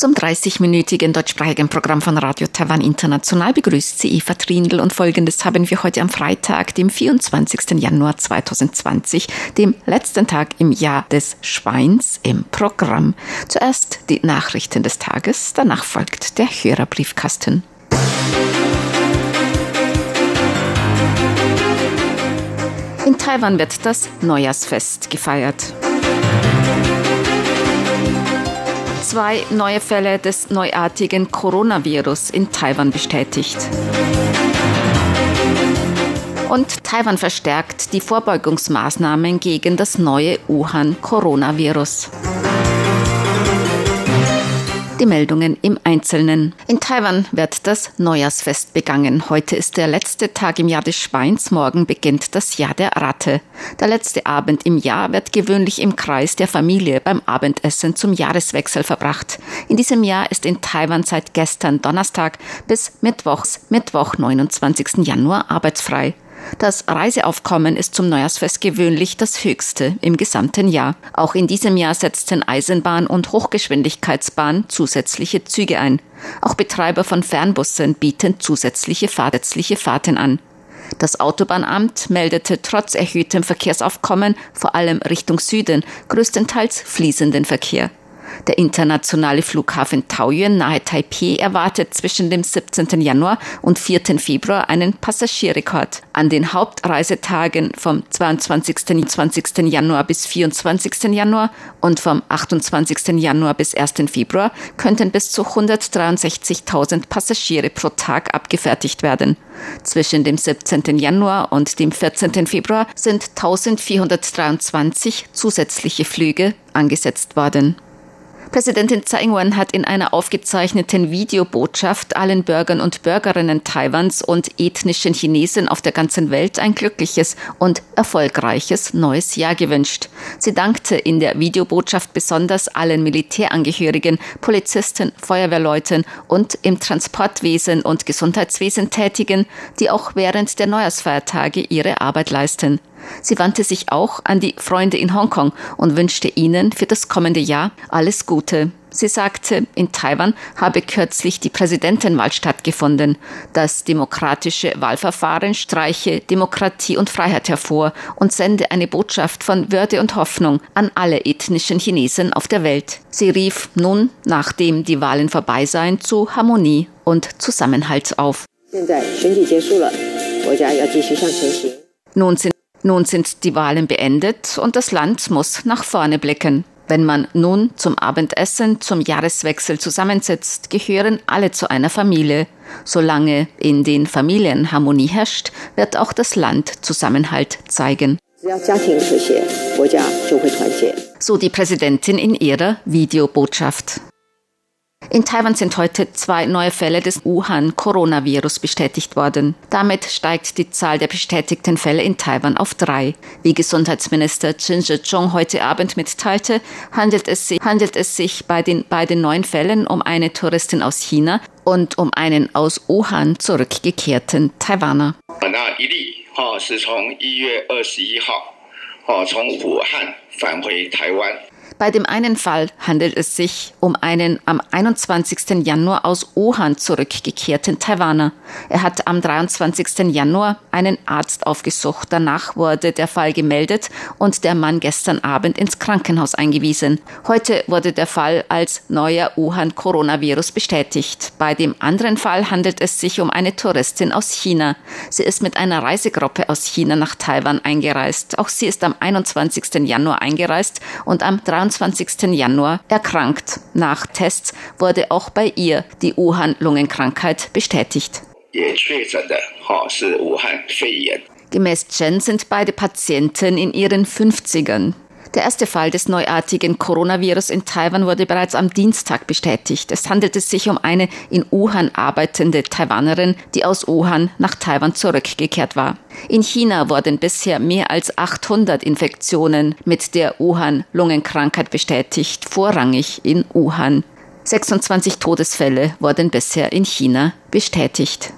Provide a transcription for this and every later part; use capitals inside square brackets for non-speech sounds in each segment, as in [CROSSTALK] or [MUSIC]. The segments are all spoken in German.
Zum 30-minütigen deutschsprachigen Programm von Radio Taiwan International begrüßt sie Eva Trindl und folgendes haben wir heute am Freitag, dem 24. Januar 2020, dem letzten Tag im Jahr des Schweins im Programm. Zuerst die Nachrichten des Tages, danach folgt der Hörerbriefkasten. In Taiwan wird das Neujahrsfest gefeiert. Zwei neue Fälle des neuartigen Coronavirus in Taiwan bestätigt. Und Taiwan verstärkt die Vorbeugungsmaßnahmen gegen das neue Wuhan-Coronavirus. Die Meldungen im Einzelnen. In Taiwan wird das Neujahrsfest begangen. Heute ist der letzte Tag im Jahr des Schweins, morgen beginnt das Jahr der Ratte. Der letzte Abend im Jahr wird gewöhnlich im Kreis der Familie beim Abendessen zum Jahreswechsel verbracht. In diesem Jahr ist in Taiwan seit gestern Donnerstag bis Mittwochs, Mittwoch, 29. Januar arbeitsfrei. Das Reiseaufkommen ist zum Neujahrsfest gewöhnlich das höchste im gesamten Jahr. Auch in diesem Jahr setzten Eisenbahn und Hochgeschwindigkeitsbahn zusätzliche Züge ein. Auch Betreiber von Fernbussen bieten zusätzliche fahrtliche Fahrten an. Das Autobahnamt meldete trotz erhöhtem Verkehrsaufkommen vor allem Richtung Süden größtenteils fließenden Verkehr. Der internationale Flughafen Taoyuan nahe Taipei erwartet zwischen dem 17. Januar und 4. Februar einen Passagierrekord. An den Hauptreisetagen vom 22. 20. Januar bis 24. Januar und vom 28. Januar bis 1. Februar könnten bis zu 163.000 Passagiere pro Tag abgefertigt werden. Zwischen dem 17. Januar und dem 14. Februar sind 1423 zusätzliche Flüge angesetzt worden. Präsidentin Tsai Ing-wen hat in einer aufgezeichneten Videobotschaft allen Bürgern und Bürgerinnen Taiwans und ethnischen Chinesen auf der ganzen Welt ein glückliches und erfolgreiches neues Jahr gewünscht. Sie dankte in der Videobotschaft besonders allen Militärangehörigen, Polizisten, Feuerwehrleuten und im Transportwesen und Gesundheitswesen Tätigen, die auch während der Neujahrsfeiertage ihre Arbeit leisten. Sie wandte sich auch an die Freunde in Hongkong und wünschte ihnen für das kommende Jahr alles Gute. Sie sagte, in Taiwan habe kürzlich die Präsidentenwahl stattgefunden. Das demokratische Wahlverfahren streiche Demokratie und Freiheit hervor und sende eine Botschaft von Würde und Hoffnung an alle ethnischen Chinesen auf der Welt. Sie rief nun, nachdem die Wahlen vorbei seien, zu Harmonie und Zusammenhalt auf. Nun sind nun sind die Wahlen beendet und das Land muss nach vorne blicken. Wenn man nun zum Abendessen zum Jahreswechsel zusammensitzt, gehören alle zu einer Familie. Solange in den Familien Harmonie herrscht, wird auch das Land Zusammenhalt zeigen. So die Präsidentin in ihrer Videobotschaft. In Taiwan sind heute zwei neue Fälle des Wuhan-Coronavirus bestätigt worden. Damit steigt die Zahl der bestätigten Fälle in Taiwan auf drei. Wie Gesundheitsminister Chen Shih-chung heute Abend mitteilte, handelt es sich, handelt es sich bei den beiden neuen Fällen um eine Touristin aus China und um einen aus Wuhan zurückgekehrten Taiwaner. Bei dem einen Fall handelt es sich um einen am 21. Januar aus Wuhan zurückgekehrten Taiwaner. Er hat am 23. Januar einen Arzt aufgesucht. Danach wurde der Fall gemeldet und der Mann gestern Abend ins Krankenhaus eingewiesen. Heute wurde der Fall als neuer Wuhan-Coronavirus bestätigt. Bei dem anderen Fall handelt es sich um eine Touristin aus China. Sie ist mit einer Reisegruppe aus China nach Taiwan eingereist. Auch sie ist am 21. Januar eingereist und am 23. 23. Januar erkrankt. Nach Tests wurde auch bei ihr die Wuhan-Lungenkrankheit bestätigt. Gemäß Chen sind beide Patienten in ihren 50ern. Der erste Fall des neuartigen Coronavirus in Taiwan wurde bereits am Dienstag bestätigt. Es handelte sich um eine in Wuhan arbeitende Taiwanerin, die aus Wuhan nach Taiwan zurückgekehrt war. In China wurden bisher mehr als 800 Infektionen mit der Wuhan-Lungenkrankheit bestätigt, vorrangig in Wuhan. 26 Todesfälle wurden bisher in China bestätigt.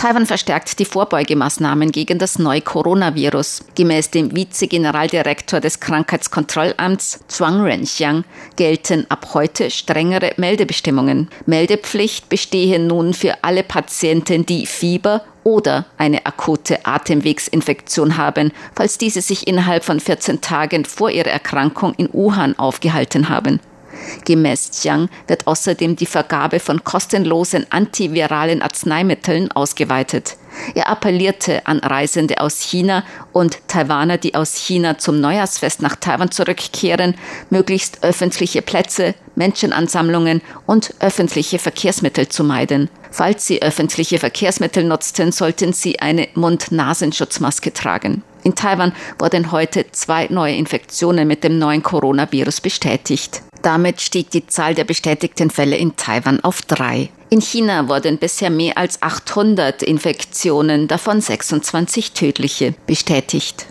Taiwan verstärkt die Vorbeugemaßnahmen gegen das neue Coronavirus. Gemäß dem Vize-Generaldirektor des Krankheitskontrollamts Zhuang Renxiang gelten ab heute strengere Meldebestimmungen. Meldepflicht bestehe nun für alle Patienten, die Fieber oder eine akute Atemwegsinfektion haben, falls diese sich innerhalb von 14 Tagen vor ihrer Erkrankung in Wuhan aufgehalten haben. Gemäß Jiang wird außerdem die Vergabe von kostenlosen antiviralen Arzneimitteln ausgeweitet. Er appellierte an Reisende aus China und Taiwaner, die aus China zum Neujahrsfest nach Taiwan zurückkehren, möglichst öffentliche Plätze, Menschenansammlungen und öffentliche Verkehrsmittel zu meiden. Falls Sie öffentliche Verkehrsmittel nutzten, sollten Sie eine Mund-Nasenschutzmaske tragen. In Taiwan wurden heute zwei neue Infektionen mit dem neuen Coronavirus bestätigt. Damit stieg die Zahl der bestätigten Fälle in Taiwan auf drei. In China wurden bisher mehr als 800 Infektionen, davon 26 tödliche, bestätigt.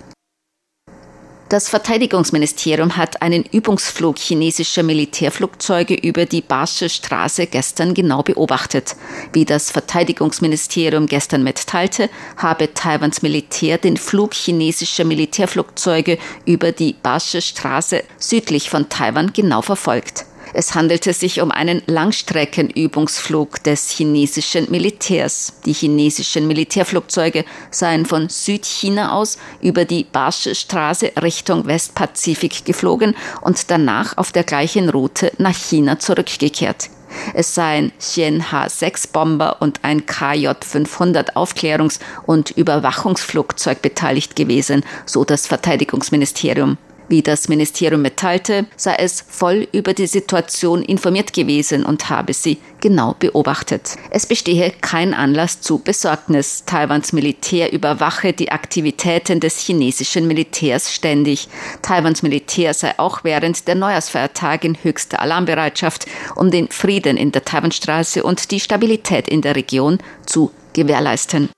Das Verteidigungsministerium hat einen Übungsflug chinesischer Militärflugzeuge über die Barsche Straße gestern genau beobachtet. Wie das Verteidigungsministerium gestern mitteilte, habe Taiwans Militär den Flug chinesischer Militärflugzeuge über die Barsche Straße südlich von Taiwan genau verfolgt. Es handelte sich um einen Langstreckenübungsflug des chinesischen Militärs. Die chinesischen Militärflugzeuge seien von Südchina aus über die Barsche Straße Richtung Westpazifik geflogen und danach auf der gleichen Route nach China zurückgekehrt. Es seien Xian H-6-Bomber und ein KJ-500 Aufklärungs- und Überwachungsflugzeug beteiligt gewesen, so das Verteidigungsministerium. Wie das Ministerium mitteilte, sei es voll über die Situation informiert gewesen und habe sie genau beobachtet. Es bestehe kein Anlass zu Besorgnis. Taiwans Militär überwache die Aktivitäten des chinesischen Militärs ständig. Taiwans Militär sei auch während der Neujahrsfeiertage in höchster Alarmbereitschaft, um den Frieden in der Taiwanstraße und die Stabilität in der Region zu gewährleisten.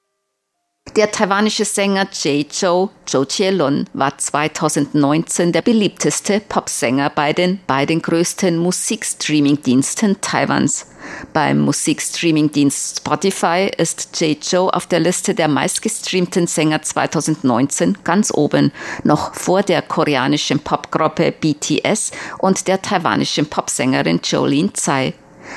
Der taiwanische Sänger Jay Zhou, Zhou Qielun, war 2019 der beliebteste Popsänger bei den beiden größten Musikstreaming-Diensten Taiwans. Beim Musikstreaming-Dienst Spotify ist Jay Zhou auf der Liste der meistgestreamten Sänger 2019 ganz oben, noch vor der koreanischen Popgruppe BTS und der taiwanischen Popsängerin Jolene Tsai.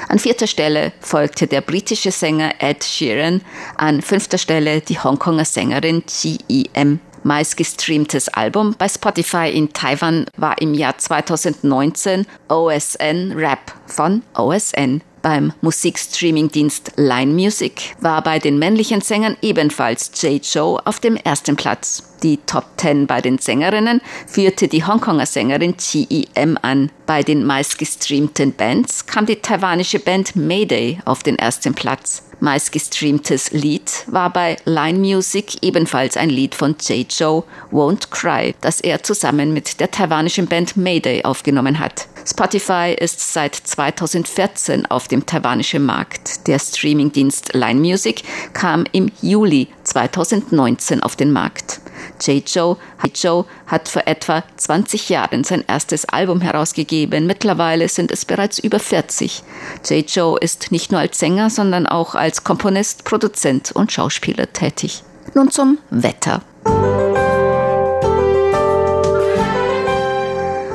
An vierter Stelle folgte der britische Sänger Ed Sheeran, an fünfter Stelle die Hongkonger Sängerin GEM. Meistgestreamtes Album bei Spotify in Taiwan war im Jahr 2019 OSN Rap von OSN. Beim Musikstreamingdienst Line Music war bei den männlichen Sängern ebenfalls Jay Joe auf dem ersten Platz. Die Top 10 bei den Sängerinnen führte die Hongkonger Sängerin GEM an. Bei den meistgestreamten Bands kam die taiwanische Band Mayday auf den ersten Platz. Meistgestreamtes Lied war bei Line Music ebenfalls ein Lied von J. Joe, Won't Cry, das er zusammen mit der taiwanischen Band Mayday aufgenommen hat. Spotify ist seit 2014 auf dem taiwanischen Markt. Der Streamingdienst Line Music kam im Juli 2019 auf den Markt. J. Joe, Joe hat vor etwa 20 Jahren sein erstes Album herausgegeben. Mittlerweile sind es bereits über 40. J. Joe ist nicht nur als Sänger, sondern auch als Komponist, Produzent und Schauspieler tätig. Nun zum Wetter.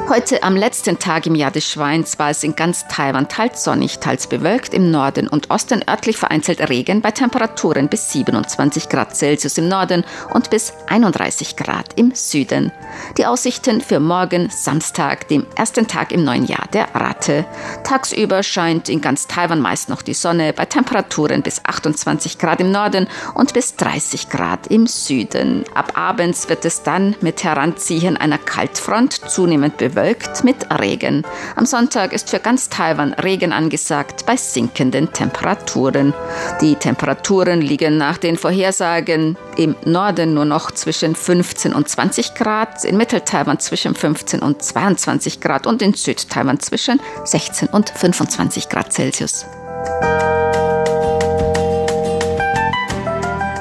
Heute am letzten Tag im Jahr des Schweins war es in ganz Taiwan teils sonnig, teils bewölkt, im Norden und Osten örtlich vereinzelt Regen bei Temperaturen bis 27 Grad Celsius im Norden und bis 31 Grad im Süden. Die Aussichten für morgen Samstag, dem ersten Tag im neuen Jahr der Ratte. Tagsüber scheint in ganz Taiwan meist noch die Sonne bei Temperaturen bis 28 Grad im Norden und bis 30 Grad im Süden. Ab abends wird es dann mit Heranziehen einer Kaltfront zunehmend bewölkt bewölkt mit Regen. Am Sonntag ist für ganz Taiwan Regen angesagt bei sinkenden Temperaturen. Die Temperaturen liegen nach den Vorhersagen im Norden nur noch zwischen 15 und 20 Grad, in Mitteltaiwan zwischen 15 und 22 Grad und in Südtaiwan zwischen 16 und 25 Grad Celsius.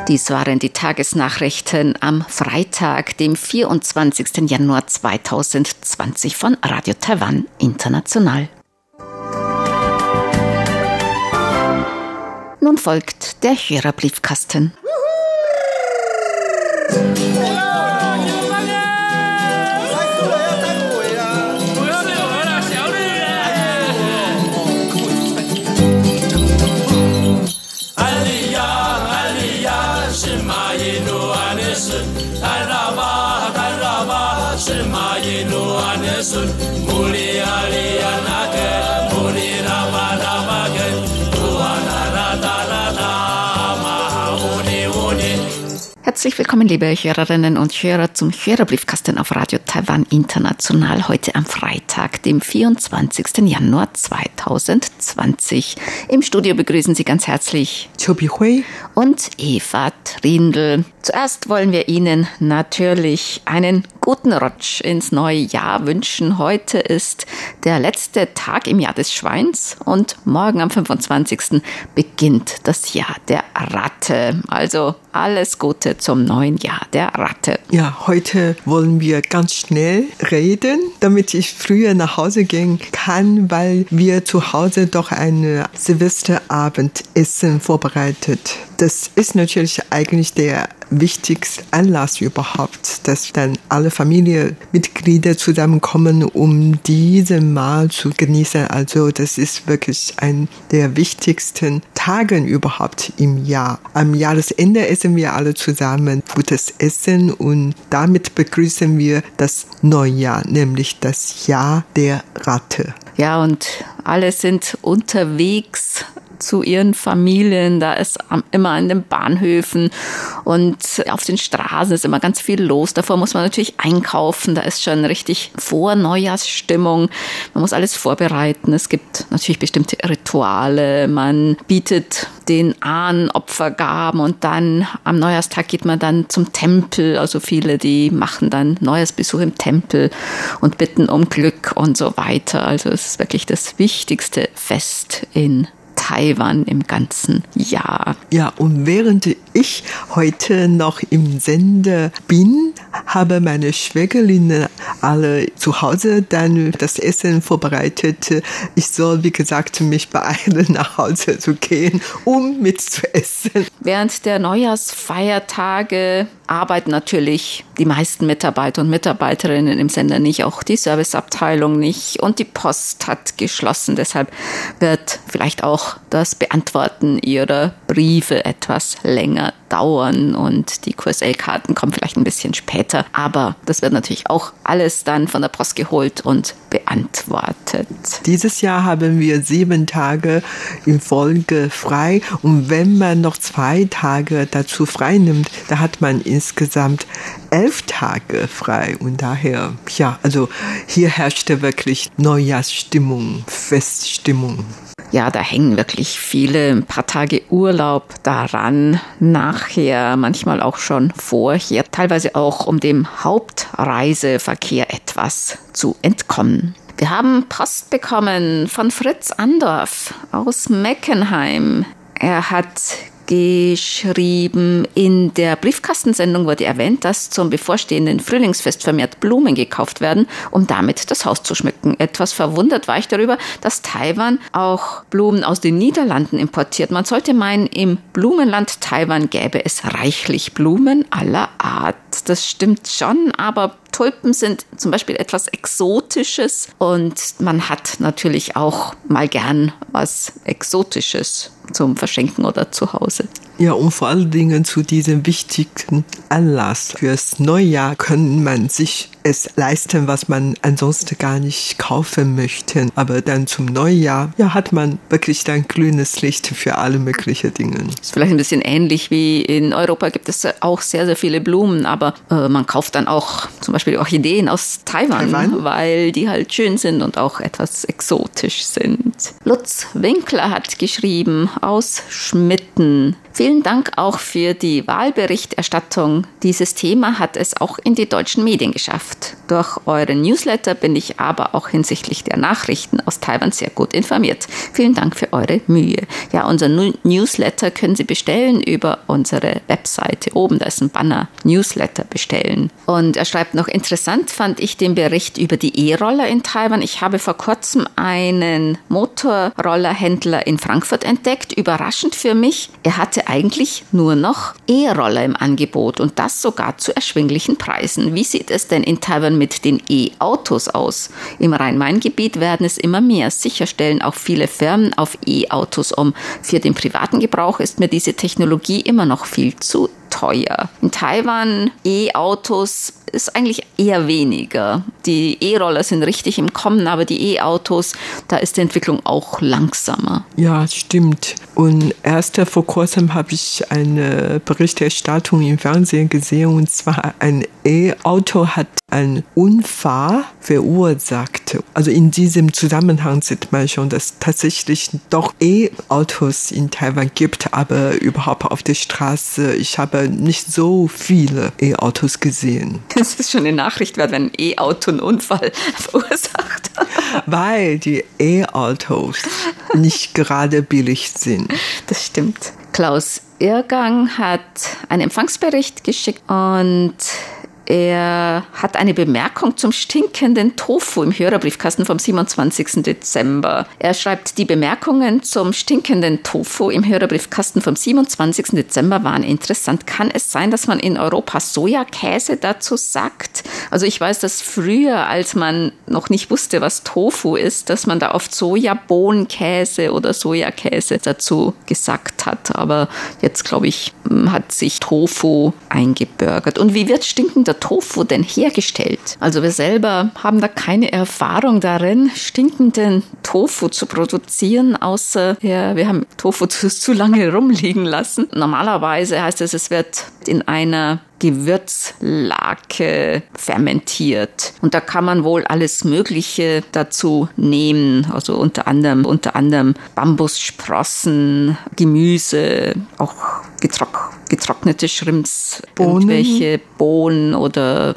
Dies waren die Tagesnachrichten am Freitag, dem 24. Januar 2020 von Radio Taiwan International. Nun folgt der Hörerbriefkasten. Juhu! no Nessun, Muli, Aleluia, Herzlich willkommen, liebe Hörerinnen und Hörer, zum Hörerbriefkasten auf Radio Taiwan International heute am Freitag, dem 24. Januar 2020. Im Studio begrüßen Sie ganz herzlich Chobi Hui und Eva Trindl. Zuerst wollen wir Ihnen natürlich einen guten Rutsch ins neue Jahr wünschen. Heute ist der letzte Tag im Jahr des Schweins und morgen am 25. beginnt das Jahr der Ratte. Also alles Gute zum neuen Jahr der Ratte. Ja, heute wollen wir ganz schnell reden, damit ich früher nach Hause gehen kann, weil wir zu Hause doch ein Silvesterabendessen vorbereitet. Das ist natürlich eigentlich der wichtigste Anlass überhaupt, dass dann alle Familienmitglieder zusammenkommen, um diese Mal zu genießen. Also das ist wirklich ein der wichtigsten Tage überhaupt im Jahr. Am Jahresende essen wir alle zusammen gutes Essen und damit begrüßen wir das Neujahr, nämlich das Jahr der Ratte. Ja, und alle sind unterwegs zu ihren Familien. Da ist immer an den Bahnhöfen und auf den Straßen ist immer ganz viel los. Davor muss man natürlich einkaufen. Da ist schon richtig vor Neujahrsstimmung. Man muss alles vorbereiten. Es gibt natürlich bestimmte Rituale. Man bietet den Ahnen Opfergaben und dann am Neujahrstag geht man dann zum Tempel. Also viele, die machen dann Neujahrsbesuch im Tempel und bitten um Glück und so weiter. Also es ist wirklich das wichtigste Fest in Taiwan im ganzen Jahr. Ja, und während ich heute noch im Sender bin, habe meine Schwägerin alle zu Hause dann das Essen vorbereitet. Ich soll, wie gesagt, mich beeilen, nach Hause zu gehen, um mit zu essen. Während der Neujahrsfeiertage arbeiten natürlich die meisten Mitarbeiter und Mitarbeiterinnen im Sender nicht, auch die Serviceabteilung nicht und die Post hat geschlossen. Deshalb wird vielleicht auch das Beantworten ihrer Briefe etwas länger dauern und die QSL-Karten kommen vielleicht ein bisschen später. Aber das wird natürlich auch alles dann von der Post geholt und beantwortet. Dieses Jahr haben wir sieben Tage in Folge frei und wenn man noch zwei Tage dazu frei nimmt, da hat man insgesamt elf Tage frei und daher, ja, also hier herrschte wirklich Neujahrsstimmung, Feststimmung ja, da hängen wirklich viele ein paar Tage Urlaub daran, nachher, manchmal auch schon vorher, teilweise auch um dem Hauptreiseverkehr etwas zu entkommen. Wir haben Post bekommen von Fritz Andorf aus Meckenheim. Er hat geschrieben. In der Briefkastensendung wurde erwähnt, dass zum bevorstehenden Frühlingsfest vermehrt Blumen gekauft werden, um damit das Haus zu schmücken. Etwas verwundert war ich darüber, dass Taiwan auch Blumen aus den Niederlanden importiert. Man sollte meinen, im Blumenland Taiwan gäbe es reichlich Blumen aller Art. Das stimmt schon, aber Tulpen sind zum Beispiel etwas Exotisches und man hat natürlich auch mal gern was Exotisches zum Verschenken oder zu Hause. Ja, und vor allen Dingen zu diesem wichtigen Anlass fürs Neujahr können man sich es leisten, was man ansonsten gar nicht kaufen möchte. Aber dann zum Neujahr, ja, hat man wirklich dann grünes Licht für alle möglichen Dinge. Ist vielleicht ein bisschen ähnlich wie in Europa gibt es auch sehr, sehr viele Blumen, aber äh, man kauft dann auch zum Beispiel Orchideen aus Taiwan, Taiwan, weil die halt schön sind und auch etwas exotisch sind. Lutz Winkler hat geschrieben aus Schmitten. Vielen Dank auch für die Wahlberichterstattung. Dieses Thema hat es auch in die deutschen Medien geschafft. durch euren Newsletter bin ich aber auch hinsichtlich der Nachrichten aus Taiwan sehr gut informiert. Vielen Dank für eure Mühe. Ja, unser Newsletter können Sie bestellen über unsere Webseite. Oben, da ist ein Banner Newsletter bestellen. Und er schreibt noch, interessant fand ich den Bericht über die E-Roller in Taiwan. Ich habe vor kurzem einen Motorrollerhändler in Frankfurt entdeckt. Überraschend für mich, er hatte eigentlich nur noch E-Roller im Angebot und das sogar zu erschwinglichen Preisen. Wie sieht es denn in Taiwan mit den E-Autos aus? Im Rhein-Main-Gebiet werden es immer mehr. Sicher stellen auch viele Firmen auf E-Autos um. Für den privaten Gebrauch ist mir diese Technologie immer noch viel zu teuer. In Taiwan E-Autos ist eigentlich eher weniger. Die E-Roller sind richtig im Kommen, aber die E-Autos, da ist die Entwicklung auch langsamer. Ja, stimmt. Und erst vor kurzem habe ich eine Berichterstattung im Fernsehen gesehen, und zwar ein E-Auto hat einen Unfall verursacht. Also in diesem Zusammenhang sieht man schon, dass tatsächlich doch E-Autos in Taiwan gibt, aber überhaupt auf der Straße, ich habe nicht so viele E-Autos gesehen. [LAUGHS] Das ist schon eine Nachricht wert, wenn ein E-Auto einen Unfall [LAUGHS] verursacht. Weil die E-Autos nicht gerade billig sind. Das stimmt. Klaus Irrgang hat einen Empfangsbericht geschickt und er hat eine Bemerkung zum stinkenden Tofu im Hörerbriefkasten vom 27. Dezember. Er schreibt, die Bemerkungen zum stinkenden Tofu im Hörerbriefkasten vom 27. Dezember waren interessant. Kann es sein, dass man in Europa Sojakäse dazu sagt? Also ich weiß, dass früher, als man noch nicht wusste, was Tofu ist, dass man da oft Sojabohnenkäse oder Sojakäse dazu gesagt hat. Aber jetzt, glaube ich, hat sich Tofu eingebürgert. Und wie wird stinkender Tofu denn hergestellt? Also wir selber haben da keine Erfahrung darin, stinkenden Tofu zu produzieren, außer ja, wir haben Tofu zu, zu lange rumliegen lassen. Normalerweise heißt es, es wird in einer Gewürzlake fermentiert. Und da kann man wohl alles Mögliche dazu nehmen. Also unter anderem, unter anderem Bambussprossen, Gemüse, auch getrock getrocknete Shrimps, Bohnen. irgendwelche Bohnen oder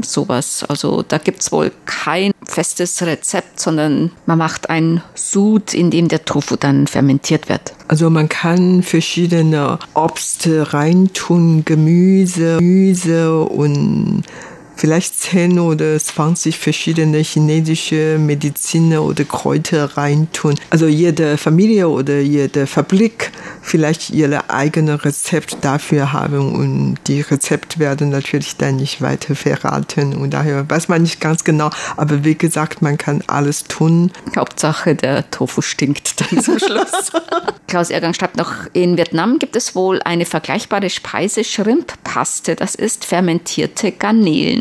sowas. Also da gibt es wohl kein festes Rezept, sondern man macht ein Sud, in dem der Tofu dann fermentiert wird. Also man kann verschiedene Obst reintun, Gemüse, Gemüse und vielleicht 10 oder 20 verschiedene chinesische Mediziner oder Kräuter reintun. Also jede Familie oder jede Fabrik vielleicht ihre eigene Rezept dafür haben und die Rezepte werden natürlich dann nicht weiter verraten und daher weiß man nicht ganz genau, aber wie gesagt, man kann alles tun. Hauptsache der Tofu stinkt dann zum [LAUGHS] Schluss. Klaus Ergang schreibt noch, in Vietnam gibt es wohl eine vergleichbare Speise Shrimppaste, das ist fermentierte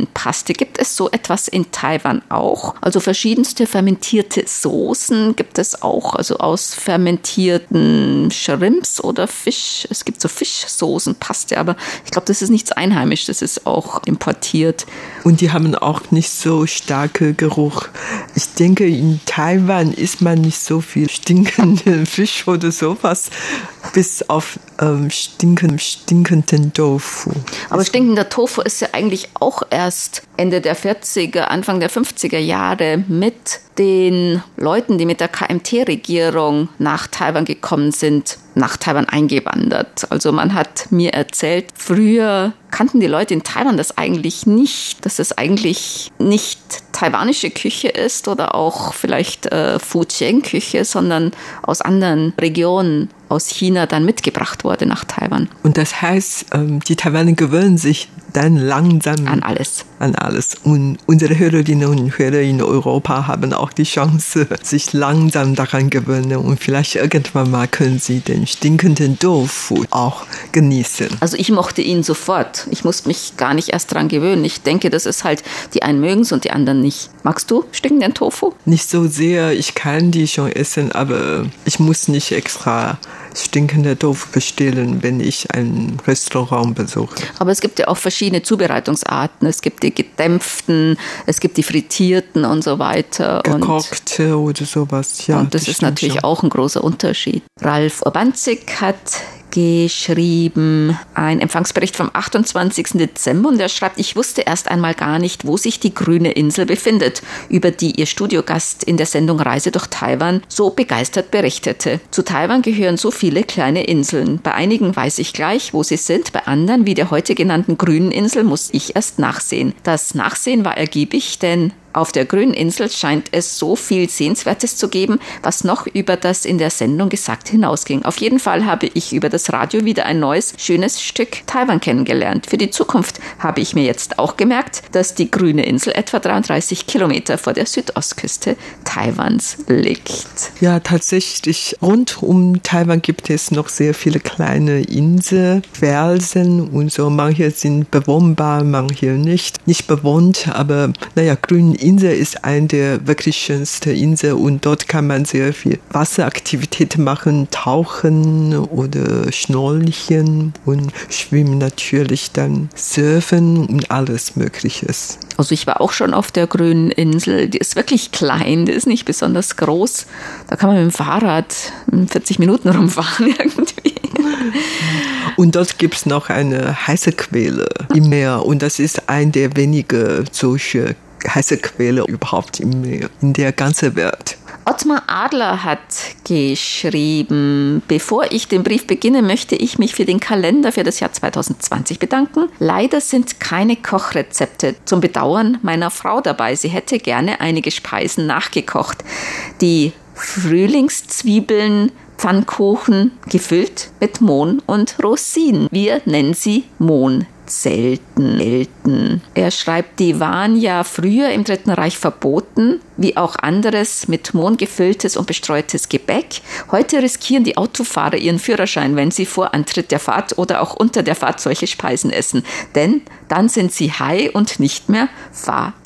Garnelenpaste. Gibt es so etwas in Taiwan auch? Also verschiedenste fermentierte Soßen gibt es auch, also aus fermentierten Shrimps oder Fisch. Es gibt so Fischsoßen, Paste, aber ich glaube, das ist nichts einheimisch, das ist auch importiert. Und die haben auch nicht so starke Geruch. Ich denke, in Taiwan isst man nicht so viel stinkenden [LAUGHS] Fisch oder sowas, bis auf ähm, stinkenden, stinkenden Tofu. Aber stinkender Tofu ist ja eigentlich auch erst Ende der 40er, Anfang der 50er Jahre mit den Leuten, die mit der KMT-Regierung nach Taiwan gekommen sind, nach Taiwan eingewandert. Also man hat mir erzählt, früher kannten die Leute in Taiwan das eigentlich nicht, dass es eigentlich nicht taiwanische Küche ist oder auch vielleicht äh, Fujian-Küche, sondern aus anderen Regionen aus China dann mitgebracht wurde nach Taiwan. Und das heißt, ähm, die Taiwaner gewöhnen sich dann langsam an alles. An alles. Und unsere Hörerinnen und Hörer in Europa haben auch die Chance, [LAUGHS] sich langsam daran gewöhnen und vielleicht irgendwann mal können sie den stinkenden Tofu auch genießen. Also ich mochte ihn sofort. Ich musste mich gar nicht erst daran gewöhnen. Ich denke, das ist halt, die einen mögen es und die anderen nicht. Magst du stinkenden Tofu? Nicht so sehr. Ich kann die schon essen, aber ich muss nicht extra stinkende Tofu bestellen, wenn ich ein Restaurant besuche. Aber es gibt ja auch verschiedene Zubereitungsarten. Es gibt die gedämpften, es gibt die frittierten und so weiter. Gekochte oder sowas, ja. Und das, das ist natürlich schon. auch ein großer Unterschied. Ralf Urbanzig hat geschrieben, ein Empfangsbericht vom 28. Dezember und er schreibt, ich wusste erst einmal gar nicht, wo sich die grüne Insel befindet, über die ihr Studiogast in der Sendung Reise durch Taiwan so begeistert berichtete. Zu Taiwan gehören so viele kleine Inseln. Bei einigen weiß ich gleich, wo sie sind, bei anderen, wie der heute genannten grünen Insel, muss ich erst nachsehen. Das Nachsehen war ergiebig, denn auf der grünen Insel scheint es so viel Sehenswertes zu geben, was noch über das in der Sendung gesagt hinausging. Auf jeden Fall habe ich über das Radio wieder ein neues, schönes Stück Taiwan kennengelernt. Für die Zukunft habe ich mir jetzt auch gemerkt, dass die grüne Insel etwa 33 Kilometer vor der Südostküste Taiwans liegt. Ja, tatsächlich. Rund um Taiwan gibt es noch sehr viele kleine Inseln, Felsen und so. Manche sind bewohnbar, manche nicht. Nicht bewohnt, aber naja, grün Insel ist eine der wirklich schönsten Inseln und dort kann man sehr viel Wasseraktivitäten machen, tauchen oder schnorcheln und schwimmen natürlich dann surfen und alles Mögliche. Also ich war auch schon auf der grünen Insel. Die ist wirklich klein, die ist nicht besonders groß. Da kann man mit dem Fahrrad 40 Minuten rumfahren [LAUGHS] irgendwie. Und dort gibt es noch eine heiße Quelle im Meer und das ist ein der wenigen solche heiße Quelle überhaupt Meer, in der ganzen Welt. Ottmar Adler hat geschrieben, bevor ich den Brief beginne, möchte ich mich für den Kalender für das Jahr 2020 bedanken. Leider sind keine Kochrezepte zum Bedauern meiner Frau dabei. Sie hätte gerne einige Speisen nachgekocht. Die Frühlingszwiebeln, Pfannkuchen gefüllt mit Mohn und Rosinen. Wir nennen sie Mohn selten, selten. Er schreibt, die waren ja früher im Dritten Reich verboten, wie auch anderes mit Mohn gefülltes und bestreutes Gebäck. Heute riskieren die Autofahrer ihren Führerschein, wenn sie vor Antritt der Fahrt oder auch unter der Fahrt solche Speisen essen. Denn dann sind sie high und nicht mehr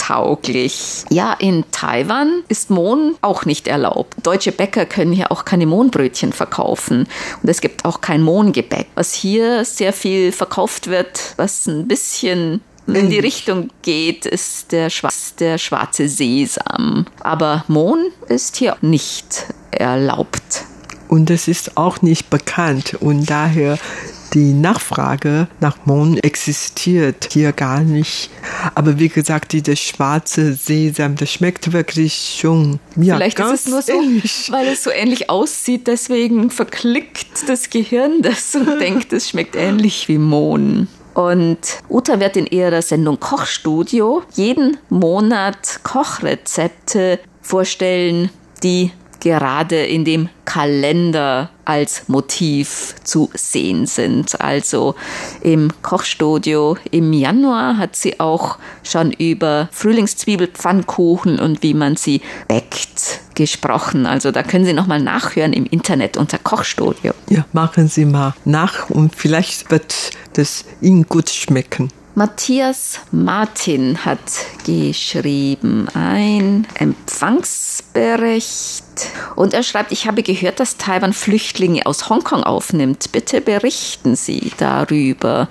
fahrtauglich. Ja, in Taiwan ist Mohn auch nicht erlaubt. Deutsche Bäcker können hier auch keine Mohnbrötchen verkaufen. Und es gibt auch kein Mohngebäck. Was hier sehr viel verkauft wird, was ein bisschen in die Richtung geht, ist der, Schwarz, der schwarze Sesam. Aber Mohn ist hier nicht erlaubt. Und es ist auch nicht bekannt und daher die Nachfrage nach Mohn existiert hier gar nicht. Aber wie gesagt, dieser schwarze Sesam, das schmeckt wirklich schon. Ja, Vielleicht ist es nur so, ähnlich. weil es so ähnlich aussieht, deswegen verklickt das Gehirn das und [LAUGHS] denkt, es schmeckt ähnlich wie Mohn. Und Uta wird in ihrer Sendung Kochstudio jeden Monat Kochrezepte vorstellen, die gerade in dem Kalender als Motiv zu sehen sind. Also im Kochstudio im Januar hat sie auch schon über Frühlingszwiebelpfannkuchen und wie man sie backt gesprochen. Also da können Sie nochmal nachhören im Internet unter Kochstudio. Ja, machen Sie mal nach und vielleicht wird das Ihnen gut schmecken. Matthias Martin hat geschrieben ein Empfangsbericht und er schreibt, ich habe gehört, dass Taiwan Flüchtlinge aus Hongkong aufnimmt. Bitte berichten Sie darüber.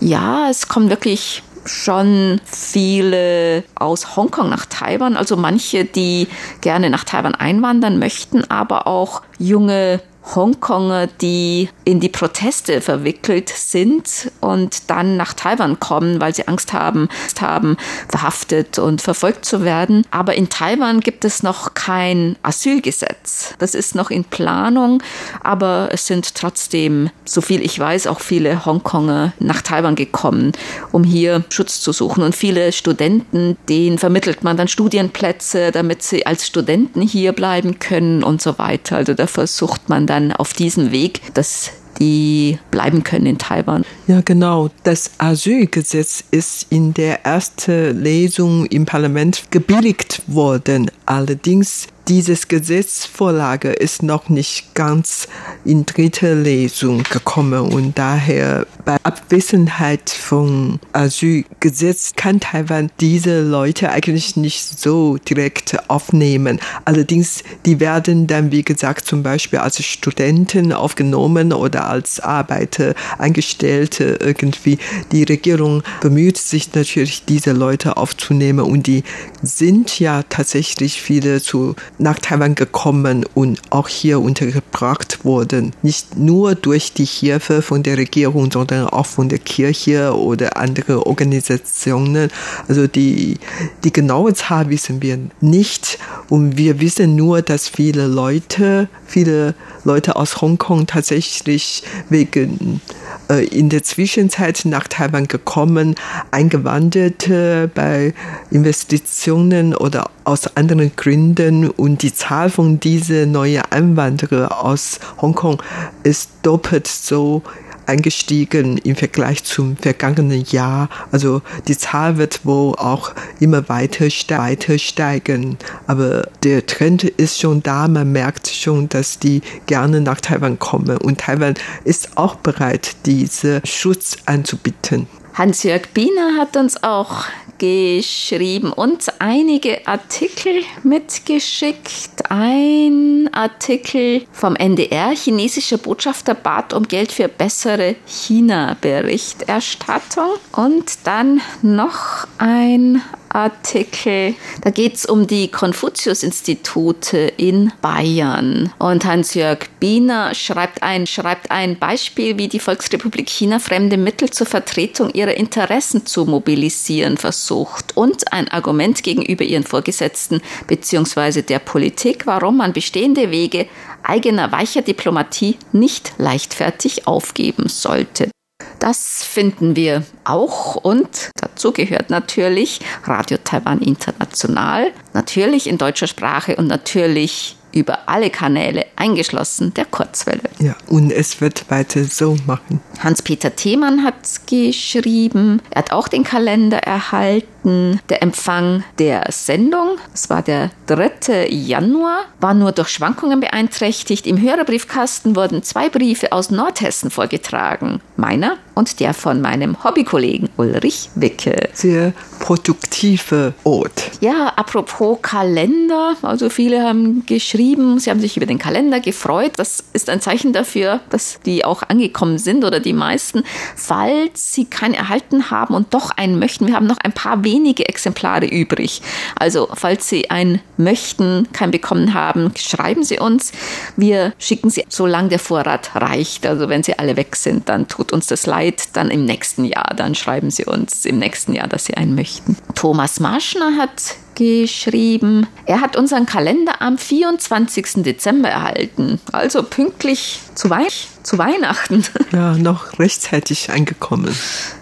Ja, es kommen wirklich schon viele aus Hongkong nach Taiwan, also manche, die gerne nach Taiwan einwandern möchten, aber auch junge Hongkonger, die in die Proteste verwickelt sind und dann nach Taiwan kommen, weil sie Angst haben, haben, verhaftet und verfolgt zu werden. Aber in Taiwan gibt es noch kein Asylgesetz. Das ist noch in Planung, aber es sind trotzdem, so viel ich weiß, auch viele Hongkonger nach Taiwan gekommen, um hier Schutz zu suchen. Und viele Studenten, denen vermittelt man dann Studienplätze, damit sie als Studenten hier bleiben können und so weiter. Also da versucht man dann auf diesem Weg, dass die bleiben können in Taiwan. Ja, genau. Das Asylgesetz ist in der ersten Lesung im Parlament gebilligt worden. Allerdings dieses Gesetzvorlage ist noch nicht ganz in dritte Lesung gekommen und daher bei Abwesenheit von Asylgesetz kann Taiwan diese Leute eigentlich nicht so direkt aufnehmen. Allerdings, die werden dann, wie gesagt, zum Beispiel als Studenten aufgenommen oder als Arbeiter, Angestellte irgendwie. Die Regierung bemüht sich natürlich, diese Leute aufzunehmen und die sind ja tatsächlich viele zu nach Taiwan gekommen und auch hier untergebracht wurden. Nicht nur durch die Hilfe von der Regierung, sondern auch von der Kirche oder andere Organisationen. Also die, die genaue Zahl wissen wir nicht. Und wir wissen nur, dass viele Leute, viele Leute aus Hongkong tatsächlich wegen äh, in der Zwischenzeit nach Taiwan gekommen, Eingewanderte bei Investitionen oder aus anderen Gründen und die Zahl von diesen neuen Einwanderern aus Hongkong ist doppelt so eingestiegen im Vergleich zum vergangenen Jahr. Also die Zahl wird wohl auch immer weiter, weiter steigen. Aber der Trend ist schon da. Man merkt schon, dass die gerne nach Taiwan kommen. Und Taiwan ist auch bereit, diese Schutz anzubieten. Hans-Jörg Biener hat uns auch geschrieben und einige Artikel mitgeschickt. Ein Artikel vom NDR, chinesischer Botschafter bat um Geld für bessere China-Berichterstattung. Und dann noch ein Artikel. Da geht es um die Konfuzius-Institute in Bayern. Und Hans-Jörg Biener schreibt ein, schreibt ein Beispiel, wie die Volksrepublik China fremde Mittel zur Vertretung ihrer Interessen zu mobilisieren versucht und ein Argument gegenüber ihren Vorgesetzten bzw. der Politik, warum man bestehende Wege eigener weicher Diplomatie nicht leichtfertig aufgeben sollte. Das finden wir auch und dazu gehört natürlich Radio Taiwan International, natürlich in deutscher Sprache und natürlich über alle Kanäle, eingeschlossen der Kurzwelle. Ja, und es wird weiter so machen. Hans-Peter Themann hat geschrieben, er hat auch den Kalender erhalten. Der Empfang der Sendung, das war der 3. Januar, war nur durch Schwankungen beeinträchtigt. Im Hörerbriefkasten wurden zwei Briefe aus Nordhessen vorgetragen. Meiner und der von meinem Hobbykollegen Ulrich Wicke. Sehr produktive Ort. Ja, apropos Kalender, also viele haben geschrieben, sie haben sich über den Kalender gefreut. Das ist ein Zeichen dafür, dass die auch angekommen sind oder die meisten. Falls sie keinen erhalten haben und doch einen möchten, wir haben noch ein paar wenige Exemplare übrig. Also, falls Sie einen möchten, keinen bekommen haben, schreiben Sie uns. Wir schicken Sie, solange der Vorrat reicht. Also, wenn sie alle weg sind, dann tut uns das leid. Dann im nächsten Jahr, dann schreiben Sie uns im nächsten Jahr, dass Sie einen möchten. Thomas Marschner hat geschrieben, er hat unseren Kalender am 24. Dezember erhalten, also pünktlich zu, Wei zu Weihnachten. [LAUGHS] Ja, noch rechtzeitig angekommen.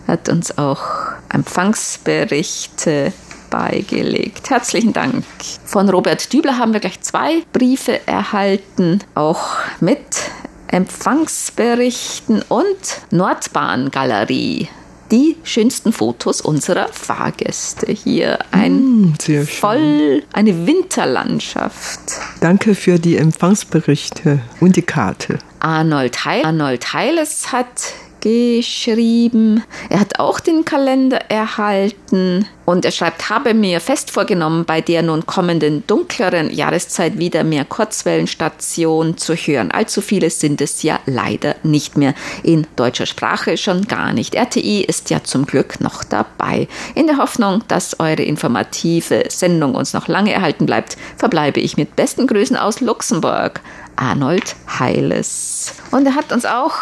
Hat uns auch Empfangsberichte beigelegt. Herzlichen Dank. Von Robert Dübler haben wir gleich zwei Briefe erhalten, auch mit Empfangsberichten und Nordbahngalerie die schönsten Fotos unserer Fahrgäste. Hier ein mm, voll eine Winterlandschaft. Danke für die Empfangsberichte und die Karte. Arnold, Heil Arnold Heiles hat geschrieben. Er hat auch den Kalender erhalten und er schreibt, habe mir fest vorgenommen, bei der nun kommenden dunkleren Jahreszeit wieder mehr Kurzwellenstationen zu hören. Allzu viele sind es ja leider nicht mehr. In deutscher Sprache schon gar nicht. RTI ist ja zum Glück noch dabei. In der Hoffnung, dass eure informative Sendung uns noch lange erhalten bleibt, verbleibe ich mit besten Grüßen aus Luxemburg. Arnold Heiles. Und er hat uns auch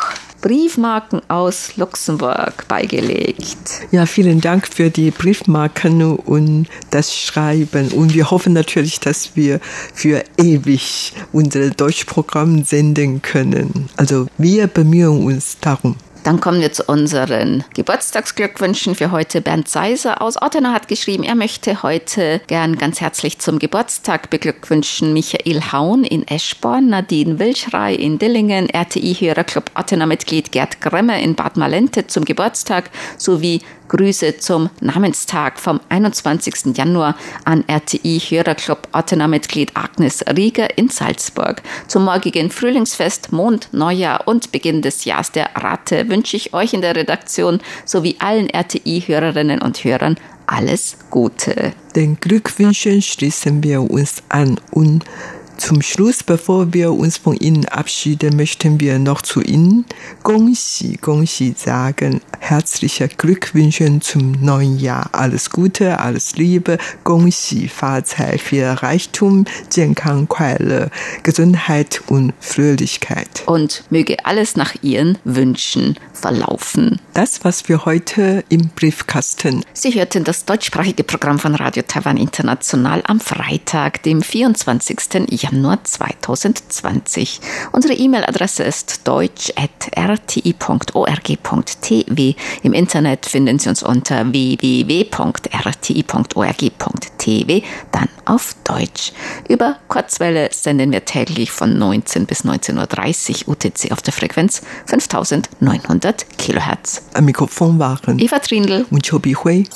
Briefmarken aus Luxemburg beigelegt. Ja, vielen Dank für die Briefmarken und das Schreiben. Und wir hoffen natürlich, dass wir für ewig unser Deutschprogramm senden können. Also wir bemühen uns darum. Dann kommen wir zu unseren Geburtstagsglückwünschen für heute. Bernd Seiser aus Ottenau hat geschrieben, er möchte heute gern ganz herzlich zum Geburtstag beglückwünschen Michael Haun in Eschborn, Nadine Wilschrei in Dillingen, RTI-Hörerclub Ottenau-Mitglied Gerd Gremme in Bad Malente zum Geburtstag sowie Grüße zum Namenstag vom 21. Januar an RTI-Hörerclub Ottenau-Mitglied Agnes Rieger in Salzburg. Zum morgigen Frühlingsfest, Mond, Neujahr und Beginn des Jahres der Ratte wünsche ich euch in der Redaktion sowie allen RTI-Hörerinnen und Hörern alles Gute. Den Glückwünschen schließen wir uns an und zum Schluss, bevor wir uns von Ihnen abschieden, möchten wir noch zu Ihnen Gongxi, Gongxi sagen. Herzliche Glückwünsche zum neuen Jahr. Alles Gute, alles Liebe. Gongxi, Fahrzeit, viel Reichtum, 健康, Quelle, Gesundheit und Fröhlichkeit. Und möge alles nach Ihren Wünschen verlaufen. Das, was wir heute im Briefkasten. Sie hörten das deutschsprachige Programm von Radio Taiwan International am Freitag, dem 24. Ich Januar 2020. Unsere E-Mail-Adresse ist deutsch.rti.org.tw. Im Internet finden Sie uns unter www.rti.org.tw, dann auf Deutsch. Über Kurzwelle senden wir täglich von 19 bis 19.30 Uhr UTC auf der Frequenz 5900 Kilohertz. Am Mikrofon waren Eva Trindl und Chobi Hui.